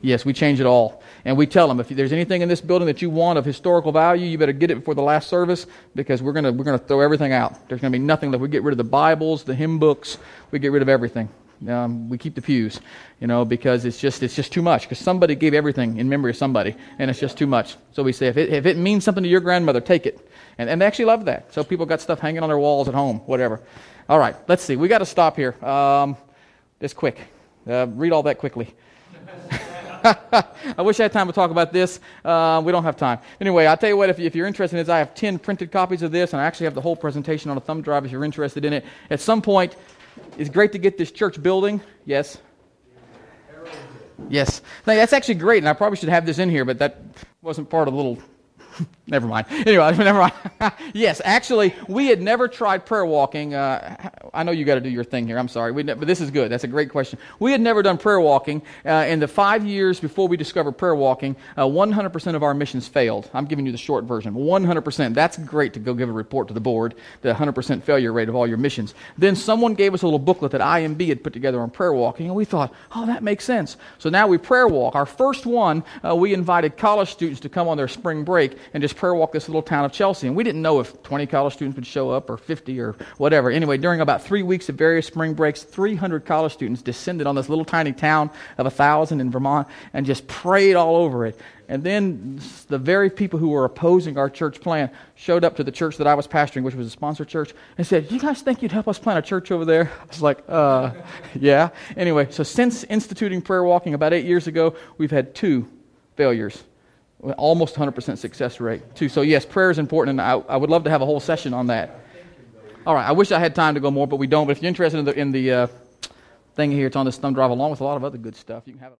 Yes, we change it all. And we tell them if there's anything in this building that you want of historical value, you better get it before the last service because we're going we're gonna throw everything out. There's going to be nothing left. We get rid of the Bibles, the hymn books, we get rid of everything. Um, we keep the pews, you know, because it's just it's just too much. Because somebody gave everything in memory of somebody, and it's just too much. So we say, if it, if it means something to your grandmother, take it. And, and they actually love that. So people got stuff hanging on their walls at home, whatever. All right, let's see. We got to stop here. Um, just quick. Uh, read all that quickly. I wish I had time to talk about this. Uh, we don't have time. Anyway, I'll tell you what, if, if you're interested in this, I have 10 printed copies of this, and I actually have the whole presentation on a thumb drive if you're interested in it. At some point, it's great to get this church building. Yes? Yes. Now, that's actually great, and I probably should have this in here, but that wasn't part of the little Never mind. Anyway, never mind. yes, actually, we had never tried prayer walking. Uh, I know you got to do your thing here. I'm sorry, ne- but this is good. That's a great question. We had never done prayer walking. Uh, in the five years before we discovered prayer walking, uh, 100% of our missions failed. I'm giving you the short version. 100%. That's great to go give a report to the board. The 100% failure rate of all your missions. Then someone gave us a little booklet that IMB had put together on prayer walking, and we thought, oh, that makes sense. So now we prayer walk. Our first one, uh, we invited college students to come on their spring break and just prayer walk this little town of Chelsea. And we didn't know if 20 college students would show up or 50 or whatever. Anyway, during about three weeks of various spring breaks, 300 college students descended on this little tiny town of a 1,000 in Vermont and just prayed all over it. And then the very people who were opposing our church plan showed up to the church that I was pastoring, which was a sponsor church, and said, You guys think you'd help us plant a church over there? I was like, uh, yeah. Anyway, so since instituting prayer walking about eight years ago, we've had two failures almost 100% success rate too. So yes, prayer is important, and I, I, would love to have a whole session on that. All right, I wish I had time to go more, but we don't. But if you're interested in the, in the uh, thing here, it's on this thumb drive along with a lot of other good stuff. You can have it.